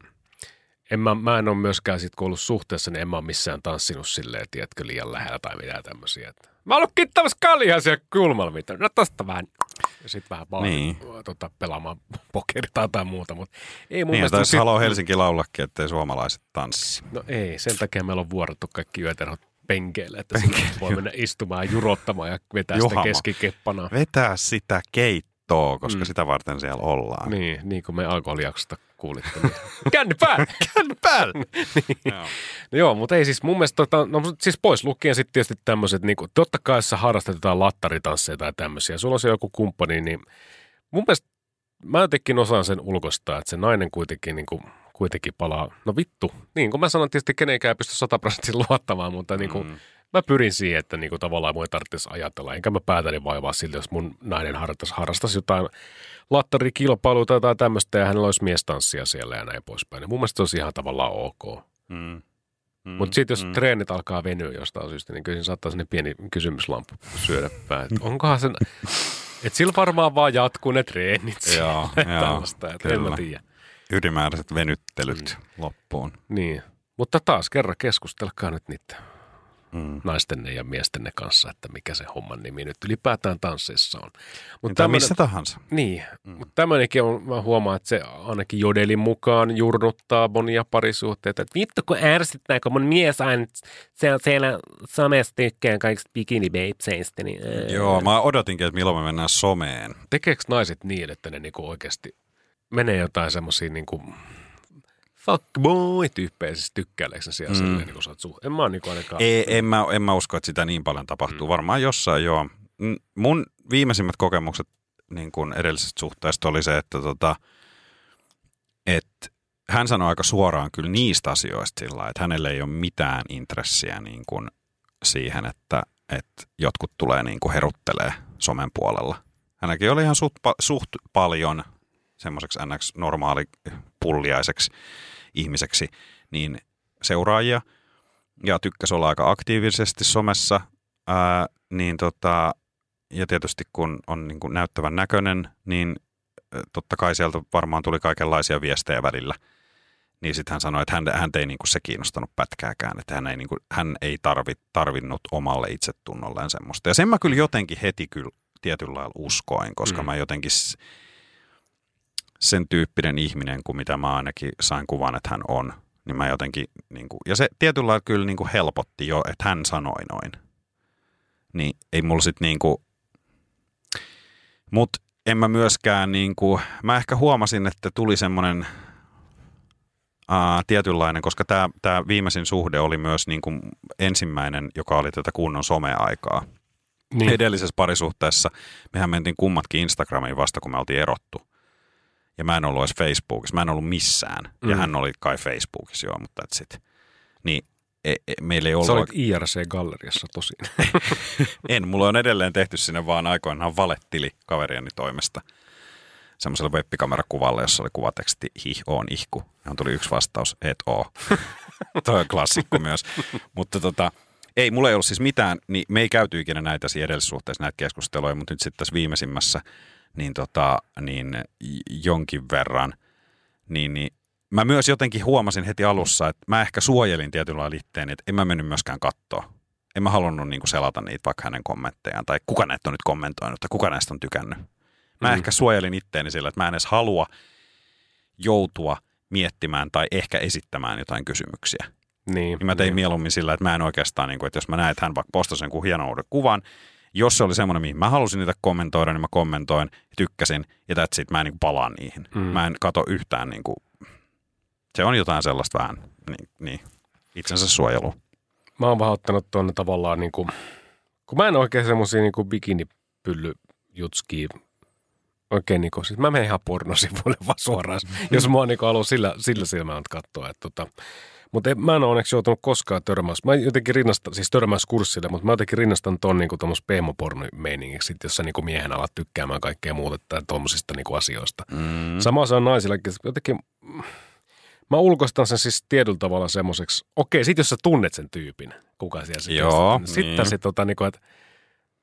en mä, mä en ole myöskään sit, kun ollut suhteessa, niin en mä ole missään tanssinut silleen, tiedätkö, liian lähellä tai mitään tämmöisiä. Että mä oon ollut kittämässä kaljaa siellä kulmalla, mitä. No tosta vähän. Ja sit vähän vaan Niin. tota, pelaamaan [LAUGHS] pokeria tai muuta, mutta ei mun Niin, mielestä... tai sit- haluaa Helsinki laulakin, ettei suomalaiset tanssi. No ei, sen takia meillä on vuorottu kaikki yöterhot penkeille, että sinne voi mennä istumaan jurottamaan ja vetää Juhama. sitä keskikeppana. Vetää sitä keittoa, koska Mm. sitä varten siellä ollaan. Niin, niin kuin me alkoholijaksosta kuulitte. [LAUGHS] [LAUGHS] [LAUGHS] Niin. Känni päälle! Känni päälle! niin. No joo, mutta ei siis mun mielestä, tota, no siis pois lukien sitten tietysti tämmöiset, niin kuin, totta kai jos sä harrastat jotain lattaritansseja tai tämmöisiä, sulla on se joku kumppani, niin mun mielestä mä jotenkin osaan sen ulkoistaa, että se nainen kuitenkin, niin kuin, kuitenkin palaa, no vittu, niin kuin mä sanon, tietysti kenenkään ei pysty sataprosenttisesti luottamaan, mutta niin kuin, Mm. Mä pyrin siihen, että niin kuin, tavallaan mun ei tarvitsisi ajatella, enkä mä päätäni vaivaa siltä, jos mun nainen harrastaisi, harrastaisi jotain lattarikilpailua tai tämmöistä ja hänellä olisi miestanssia siellä ja näin poispäin. Ja mun mielestä se olisi ihan tavallaan ok. Mm. Mm. Mutta sitten jos Mm. mm. treenit alkaa venyä jostain syystä, niin kyllä siinä saattaa sinne pieni kysymyslampu syödä päin. Et Onkohan sen... [LAUGHS] Että sillä varmaan vaan jatkuu ne treenit. Joo, joo, [LAUGHS] Tällaista, että en mä tiedä. Ylimääräiset venyttelyt loppuun. Niin. Mutta taas kerran keskustelkaa nyt niiden Mm. naistenne ja miestenne kanssa, että mikä se homman nimi nyt ylipäätään tansseissa on. Mutta tai missä tahansa. Niin, Mm. mutta tämmöinenkin on, mä huomaan, että se ainakin Jodelin mukaan jurnuttaa monia parisuhteita. Että vittu kun ärsyttää, kun mun mies aina siellä, siellä somessa tykkää kaikista bikini-babeseistä. Niin, ää. Joo, mä odotinkin, että milloin me mennään someen. Tekeekö naiset niin, että ne niinku oikeasti menee jotain semmoisia niinku fuckboy-tyyppejä, siis tykkäileekö ne siellä Mm. silleen, niin kun sä oot suht... En mä oon niinku ainakaan... Ei, en, mä, en mä usko, että sitä niin paljon tapahtuu. Mm. Varmaan jossain joo. Mm, Mun viimeisimmät kokemukset niin kuin edellisestä suhteesta oli se, että tota, että hän sanoi aika suoraan kyllä niistä asioista sillä lailla, että hänellä ei ole mitään intressiä niin kuin siihen, että, että jotkut tulee niin kuin heruttelee somen puolella. Hänelläkin oli ihan suht, suht paljon semmoiseksi NX normaali pulliaiseksi ihmiseksi, niin seuraajia ja tykkäsi olla aika aktiivisesti somessa, ää, niin tota, ja tietysti kun on niin kuin näyttävän näköinen, niin totta kai sieltä varmaan tuli kaikenlaisia viestejä välillä. Niin sitten hän sanoi, että hän, hän ei niin kuin se kiinnostanut pätkääkään, että hän ei, niin kuin, hän ei tarvi, tarvinnut omalle itsetunnolleen semmoista. Ja sen mä kyllä jotenkin heti kyllä tietyllä lailla uskoin, koska mm. mä jotenkin sen tyyppinen ihminen kuin mitä mä ainakin sain kuvan, että hän on, niin mä jotenkin, niin kuin, ja se tietyllä lailla kyllä niin kuin helpotti jo, että hän sanoi noin. Niin ei mulla sit niin kuin, mut en mä myöskään niin kuin, mä ehkä huomasin, että tuli semmoinen ää, tietynlainen, koska tämä tää viimeisin suhde oli myös niin kuin ensimmäinen, joka oli tätä kunnon someaikaa. Niin. Edellisessä parisuhteessa mehän mentiin kummatkin Instagramiin vasta, kun me oltiin erottu. Ja mä en ollut edes Facebookissa, mä en ollut missään. Ja Mm. hän oli kai Facebookissa, joo, mutta that's it. Niin e, e, meillä ei ollut... Sä olit IRC-galleriassa tosin. [LAUGHS] En, mulla on edelleen tehty sinne vaan aikoinaan valettili kaverieni toimesta semmoiselle webbikamerakuvalle, jossa oli kuvateksti hi, on ihku. Johon tuli yksi vastaus, et oo. [LAUGHS] Toi on klassikko myös. Mutta tota, ei, mulla ei ollut siis mitään, niin me ei käyty ikinä näitä siinä edellisessä suhteessa näitä keskusteluja, mutta nyt sitten tässä viimeisimmässä, niin, tota, niin jonkin verran, niin, niin mä myös jotenkin huomasin heti alussa, että mä ehkä suojelin tietyllä lailla itteeni, että en mä mennyt myöskään katsoa. En mä halunnut niin kuin selata niitä vaikka hänen kommenttejaan, tai kuka näitä on nyt kommentoinut, tai kuka näistä on tykännyt. Mä Mm. ehkä suojelin itteeni sillä, että mä en edes halua joutua miettimään tai ehkä esittämään jotain kysymyksiä. niin. Niin mä tein niin. mieluummin sillä, että mä en oikeastaan, niin kuin, että jos mä näen, että hän vaikka postasi jonkun hienon uuden kuvan, jos se oli semmoinen, mihin mä halusin niitä kommentoida, niin mä kommentoin ja tykkäsin, ja that's it, mä en niin kuin palaa niihin. Mm. Mm. Mä en kato yhtään, niin kuin, se on jotain sellaista vähän, niin, niin itsensä suojelu. Mä oon vähän ottanut tuonne tavallaan niin kuin, kun mä en oikein semmosia niin bikinipyllyjutskiä oikein niin kuin, siis mä menen ihan pornosivuille vaan suoraan, jos mua niin haluaa sillä, sillä silmällä katsoa. Että, tota, mutta mä en ole onneksi joutunut koskaan törmäys. Mä jotenkin rinnastan, siis törmäyskurssille, mutta mä jotenkin rinnastan ton niin kuin pehmopornomeiningiksi, jossa niin kuin miehen alat tykkäämään kaikkea muuta tai tuommoisista niin kuin asioista. Mm. Sama se on naisillakin. Jotenkin, mä ulkoistan sen siis tietyllä tavalla semmoiseksi, okei, sit jos sä tunnet sen tyypin, kuka siellä se Joo. Sitten niin. se tota niinku, että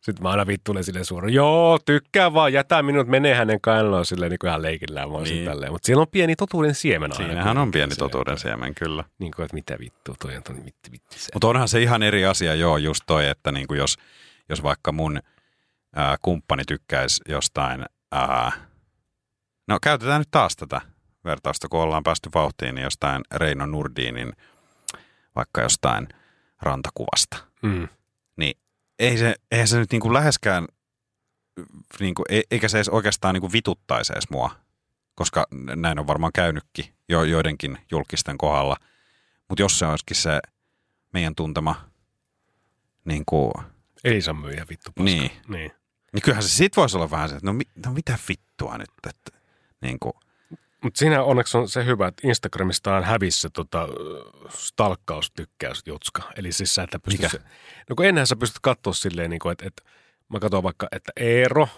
sitten mä aina vittuilen silleen suoraan, joo, tykkää vaan, jätä minut, menee hänen kainaloon silleen niin kuin ihan leikillään vaan niin. Niin. tälleen. Mutta siellä on pieni totuuden siemen aina. Siinähän on pieni silleen, totuuden siemen, kyllä. Niin kuin, että mitä vittua, toi on toi vittu, vittu. Mutta onhan se ihan eri asia, joo, just toi, että niinku jos, jos vaikka mun ää, kumppani tykkäisi jostain, ää, no käytetään nyt taas tätä vertausta, kun ollaan päästy vauhtiin, niin jostain Reino Nurdinin vaikka jostain rantakuvasta. Mm. Niin ei se, eihän se nyt niinku läheskään, niinku, e- eikä se edes oikeastaan niinku vituttaisi edes mua, koska näin on varmaan käynytkin jo, joidenkin julkisten kohdalla. Mutta jos se olisikin se meidän tuntema, niin, kuin, Ei saa myyjä vittu paska. Niin. niin. niin kyllähän se sit voisi olla vähän se, että no, mi, no mitä vittua nyt, että niin kuin, Mutta siinä onneksi on se hyvä, että Instagramista on hävissä tota, stalkkaustykkäysjutska. Eli siis sä että pystyt... Mikä? Se, no kun ennenhän sä pystyt katsoa silleen, niin kuin, että, että mä katson vaikka, että Eero,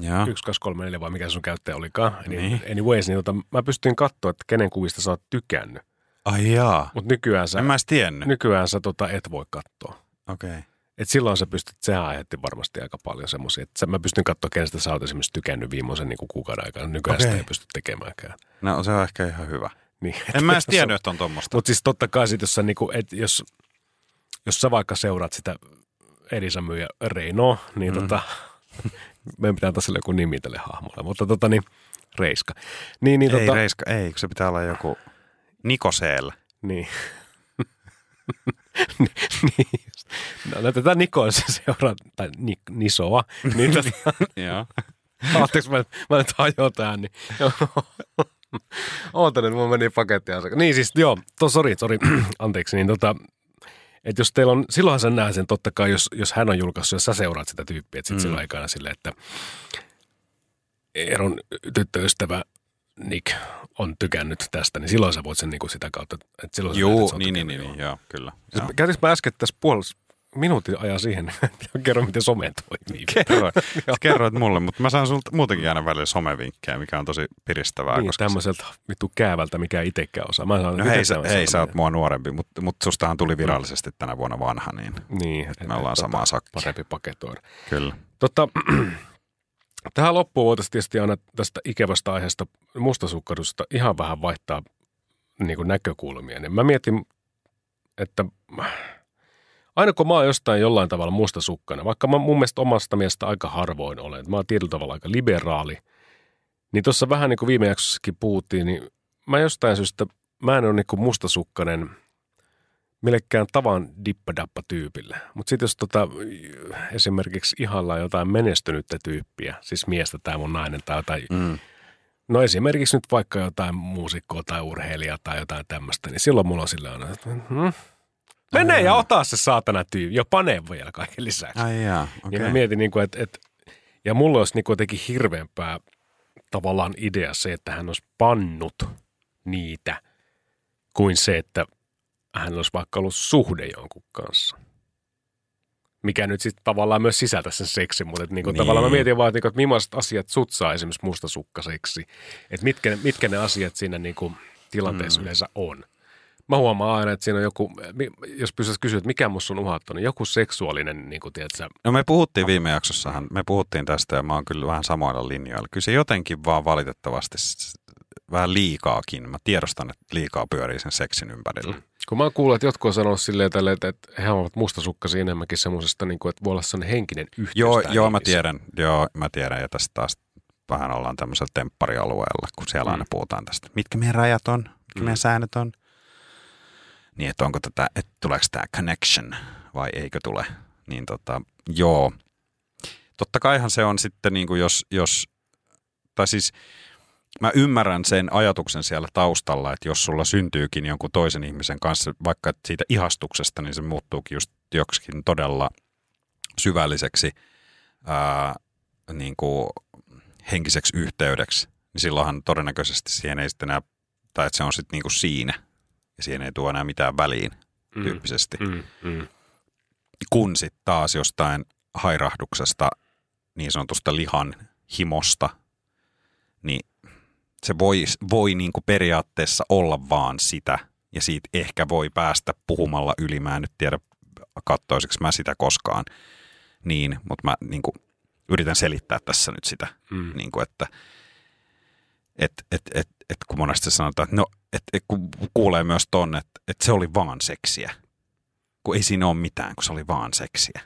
joo, 1, 2, 3, 4 vai mikä sun käyttäjä olikaan. Niin. Niin. Anyways, niin tota, mä pystyin katsoa, että kenen kuvista sä oot tykännyt. ai jaa, Mutta nykyään sä, en mä tiennyt, nykyään sä tota, et voi katsoa. okei. Okay. Et silloin sä pystyt, sehän aiheutti varmasti aika paljon semmoisia, että mä pystyn katsoa, kenestä sä oot esimerkiksi tykännyt viimeisen niin kuukauden aikana. Nykyään Okei. sitä ei pysty tekemäänkään. No se on ehkä ihan hyvä. Niin, En mä edes tiennyt, että on tuommoista. Mutta siis totta kai sit, jos, sä, niinku, et, jos, jos sä vaikka seuraat sitä Elisa myyjä Reino, niin mm. tota, [LAUGHS] meidän pitää taas joku nimi tälle hahmolle, mutta tota niin, Reiska. Niin, niin, ei tota, Reiska, ei, kun se pitää olla joku Nikoseel. niin. [LAUGHS] [LAUGHS] niin. No, no tätä Nikoa se seuraa, tai Nik, Nisoa, niin tota, [LAUGHS] Joo. Anteeksi, mä, mä nyt hajoan tähän, niin Ootan, että mun meni pakettiasia. Niin siis, joo, to, sori, sori, [CLEARS THROAT] anteeksi, niin tota, että jos teillä on, silloinhan sen näen sen totta kai, jos, jos hän on julkaissut, jos sä seuraat sitä tyyppiä, että sitten mm. silloin aikana silleen, että Eeron tyttöystävä Nick on tykännyt tästä, niin silloin sä voit sen niin kuin sitä kautta, että silloin sä näet, Juu, että niin, niin, tykännyt, niin, joo. kyllä. Siis. Käytinkö mä äsken tässä puolessa minuutin ajan siihen, [LAUGHS] että kerro miten some toimii. [LAUGHS] Kerroit, [LAUGHS] kerroit mulle, mutta mä saan sulta muutenkin aina välillä somevinkkejä, mikä on tosi piristävää. Niin, koska tämmöiseltä vittu käävältä, mikä ei itsekään osaa. Mä sanon, No hei, sä, hei, sä oot mua nuorempi, mutta mut sustahan tuli virallisesti tänä vuonna vanha, niin Niin, me ollaan samaa sakkia. Parempi paketoida. kyllä. Totta, [CLEARS THROAT] tähän loppuun voitaisiin tietysti aina tästä ikävästä aiheesta mustasukkadusta ihan vähän vaihtaa niin kuin näkökulmia. Niin mä mietin, että aina kun mä oon jostain jollain tavalla mustasukkainen, vaikka mä mun mielestä omasta mielestä aika harvoin olen, mä oon tietyllä tavalla aika liberaali, niin tuossa vähän niin kuin viime jaksossakin puhuttiin, niin mä jostain syystä, mä en ole niin kuin mustasukkainen millekään tavan dippadappa tyypille. Mutta sitten jos tota, esimerkiksi ihalla jotain menestynyttä tyyppiä, siis miestä tai mun nainen tai jotain, Mm. no esimerkiksi nyt vaikka jotain muusikkoa tai urheilijaa tai jotain tämmöistä, niin silloin mulla on sillä aina, että hmm, mene ja ota se saatana tyyppi ja pane vielä kaiken lisäksi. Ai jaa, Okay. Ja mä mietin, niin että, että, ja mulla olisi niin jotenkin hirveämpää tavallaan idea se, että hän olisi pannut niitä, kuin se, että hän olisi vaikka ollut suhde jonkun kanssa. Mikä nyt sitten tavallaan myös sisältää sen seksin, mutta että niin tavallaan mä mietin vaan, että, niin kuin, että millaiset asiat sut saa esimerkiksi mustasukkaseksi. Että mitkä, mitkä ne asiat siinä niin kuin tilanteessa mm. yleensä on. Mä huomaan aina, että siinä on joku, jos pystyisi kysyä, että mikä musta on uhattu, niin joku seksuaalinen, niin kuin tiedätkö, No me puhuttiin viime jaksossahan, me puhuttiin tästä ja mä oon kyllä vähän samoilla linjoilla. Kyllä se jotenkin vaan valitettavasti vähän liikaakin. Mä tiedostan, että liikaa pyörii sen seksin ympärillä. Mm. Kun mä oon kuullut, että jotkut on sanonut silleen, tälle, että, että he ovat mustasukkaisia enemmänkin semmoisesta, niin kuin, että voi olla sellainen henkinen yhteys. Joo, joo, mä tiedän. Joo, mä tiedän. Ja tästä taas vähän ollaan tämmöisellä tempparialueella, kun siellä Mm. aina puhutaan tästä. Mitkä meidän rajat on? Mitkä Mm. meidän säännöt on? Niin, että onko tätä, että tuleeko tämä connection vai eikö tule? Niin tota, joo. Totta kaihan se on sitten niin kuin jos, jos, tai siis mä ymmärrän sen ajatuksen siellä taustalla, että jos sulla syntyykin jonkun toisen ihmisen kanssa, vaikka siitä ihastuksesta, niin se muuttuukin just joksikin todella syvälliseksi ää, niin kuin henkiseksi yhteydeksi, niin silloinhan todennäköisesti siihen ei sitten enää, tai että se on sitten niin kuin siinä, ja siihen ei tuo enää mitään väliin tyyppisesti. Mm, mm. Kun sitten taas jostain hairahduksesta, niin sanotusta lihan himosta, niin se voi, voi niin kuin periaatteessa olla vaan sitä, ja siitä ehkä voi päästä puhumalla yli. Mä en nyt tiedä, kattoisiko mä sitä koskaan. Niin, mutta mä niin kuin, yritän selittää tässä nyt sitä, Mm. niin kuin, että et, et, et, et, kun monesti sanotaan, että no, et, et, kun kuulee myös ton, että et se oli vaan seksiä. Kun ei siinä ole mitään, kun se oli vaan seksiä.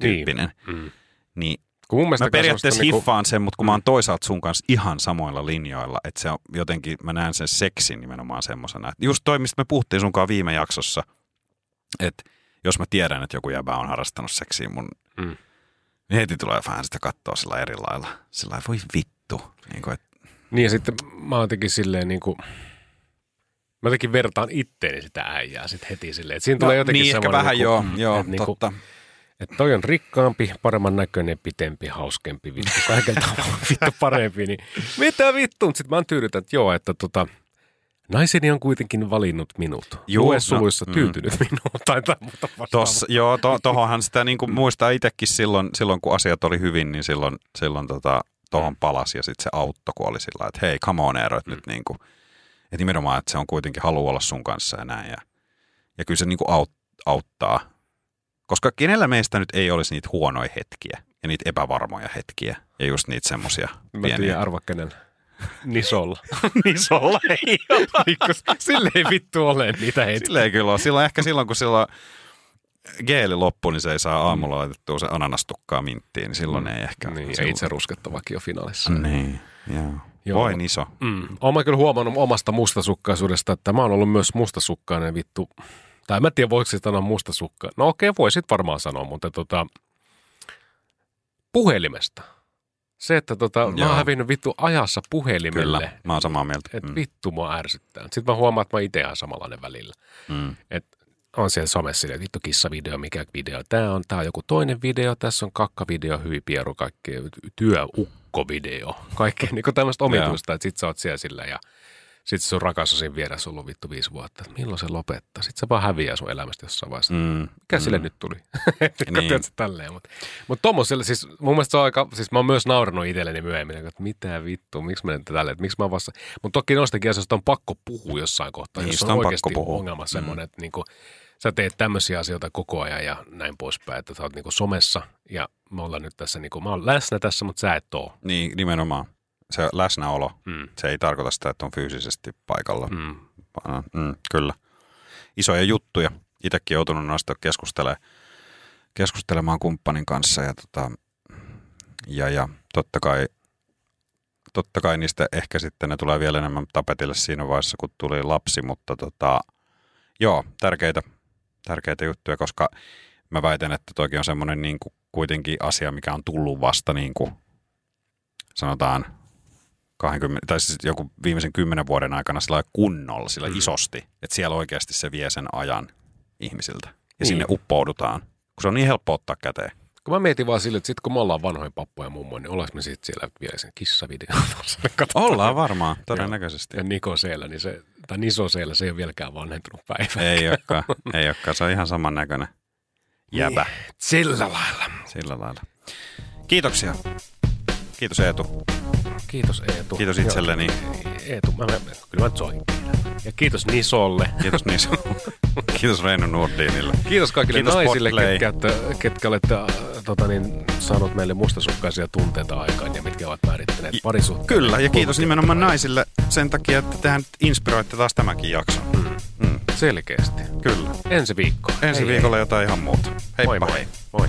Tyyppinen. Mm. Niin, niin Kun mun Mä periaatteessa niinku, hiffaan sen, mutta kun mä oon toisaalta sun kanssa ihan samoilla linjoilla, että se on jotenkin, mä näen sen seksin nimenomaan semmosena. Että just toi, mistä me puhuttiin sunkaan viime jaksossa, että jos mä tiedän, että joku jäbä on harrastanut seksiä mun, Mm. niin heti tulee vähän sitä katsoa sillä eri lailla. Sillä voi vittu. Niin kuin, että, Niin ja sitten mä oon jotenkin silleen niin kuin, mä jotenkin vertaan itteeni sitä äijää sitten heti silleen. Että siinä tulee jotenkin niin ehkä vähän niin joo, kuin, joo että niin kuin, totta. Että toi on rikkaampi, paremman näköinen, pitempi, hauskempi, vittu, kaikella tavalla [LAUGHS] vittu parempi. Niin mitä vittu? Sitten mä oon tyydytä, että joo, että tota, naiseni on kuitenkin valinnut minut. Juu, Lue no, suluissa mm. tyytynyt minuun tai muuta. Tossa, joo, to, tohonhan sitä niin kuin muistaa itsekin silloin, silloin, kun asiat oli hyvin, niin silloin, silloin tota, tohon palasi ja sitten se auttoi, kun oli sillä että hei, come on Eero, että nyt niin kuin, että nimenomaan, että se on kuitenkin halu olla sun kanssa ja näin. Ja, ja kyllä se niin kuin aut, auttaa, koska kenellä meistä nyt ei olisi niitä huonoja hetkiä ja niitä epävarmoja hetkiä ja just niitä semmoisia Mä tiedän arva kenen. Nisolla. [LAUGHS] Nisolla ei ole. Sille ei vittu ole niitä hetkiä. Sillä ei kyllä ole. Silloin ehkä silloin, kun silloin geeli loppui, niin se ei saa aamulla laitettua se ananastukkaa minttiin, niin silloin ei ehkä. Niin, ja silloin... itse ruskettavakin on finaalissa. Niin, joo. Joo. Voin iso. Mm. Olen kyllä huomannut omasta mustasukkaisuudesta, että mä oon ollut myös mustasukkainen vittu. Tai mä en tiedä, voiko se sanoa mustasukka. No okei, voisit varmaan sanoa, mutta tota, puhelimesta. Se, että tota, mä oon hävinnyt vittu ajassa puhelimelle. Kyllä, mä oon samaa mieltä. Että Mm. vittu mua ärsyttää. Sitten mä huomaan, että mä itse ihan samanlainen välillä. Mm. Et on siellä somessa silleen, että vittu kissavideo, mikä video tämä on. Tämä on joku toinen video, tässä on kakkavideo, hyi pieru, kaikkea työukkovideo. Kaikkea niin tämmöistä omituista, että sit sä oot siellä sillä ja Sitten sun rakas on siinä vieressä ollut vittu viisi vuotta. Milloin se lopettaa? Sitten se vaan häviää sun elämästä jossain vaiheessa. Mm, Mikä sille mm. nyt tuli? [LAUGHS] Niin. niin. tälleen. Mutta mut tommoselle, siis mun mielestä se on aika, siis mä oon myös naurannut itselleni myöhemmin, että mitä vittu, miksi mä nyt tälleen, että miksi mä vasta. Mutta toki nostakin asioista on pakko puhua jossain kohtaa, jos Niistä on, on pakko oikeasti puhua. ongelma Mm. semmoinen, että niinku, sä teet tämmöisiä asioita koko ajan ja näin poispäin, että sä oot niinku somessa ja me ollaan nyt tässä, niinku, mä oon läsnä tässä, mutta sä et oo. Niin, nimenomaan. Se läsnäolo, Mm. se ei tarkoita sitä, että on fyysisesti paikalla. Mm. vaan, Mm, kyllä. Isoja juttuja. Itsekin joutunut noista keskustelemaan, keskustelemaan kumppanin kanssa ja, tota, ja, ja totta kai totta kai niistä ehkä sitten ne tulee vielä enemmän tapetille siinä vaiheessa, kun tuli lapsi, mutta tota, joo, tärkeitä, tärkeitä juttuja, koska mä väitän, että toki on semmoinen niin kuin kuitenkin asia, mikä on tullut vasta niin kuin, sanotaan 20, tai siis joku viimeisen kymmenen vuoden aikana sillä kunnolla, sillä Mm. isosti, että siellä oikeasti se vie sen ajan ihmisiltä. Ja Niin. sinne uppoudutaan, kun se on niin helppo ottaa käteen. Kun mä mietin vaan sille, että sit kun me ollaan vanhoja pappoja ja mummoja, niin ollaanko me sitten siellä vielä sen kissavideon. [LAUGHS] Ollaan varmaan, todennäköisesti. Ja Niko siellä, niin se, tai Niso siellä, se ei ole vieläkään vanhentunut päivä. Ei olekaan, ei olekaan. Se on ihan samannäköinen jäbä Sillä lailla. sillä lailla. Kiitoksia. Kiitos Eetu. Kiitos Eetu. Kiitos itselleni. Joo, Eetu, mä, mä, kyllä mä soitin. Ja kiitos Nisolle. Kiitos Niso. [LAUGHS] Kiitos Reino Nordinille. Kiitos kaikille Kiitos naisille, Podplay. ketkä, ketkä olette äh, tota niin, saanut meille mustasukkaisia tunteita aikaan ja mitkä ovat määrittäneet parisuhteen. Kyllä, ja kiitos nimenomaan naisille sen takia, että tehän inspiroitte taas tämänkin jakson. Mm, Mm, selkeästi. kyllä. Ensi viikkoon. Ensi Hei, viikolla jotain ihan muuta. hei. Heippa Moi moi. hei. moi.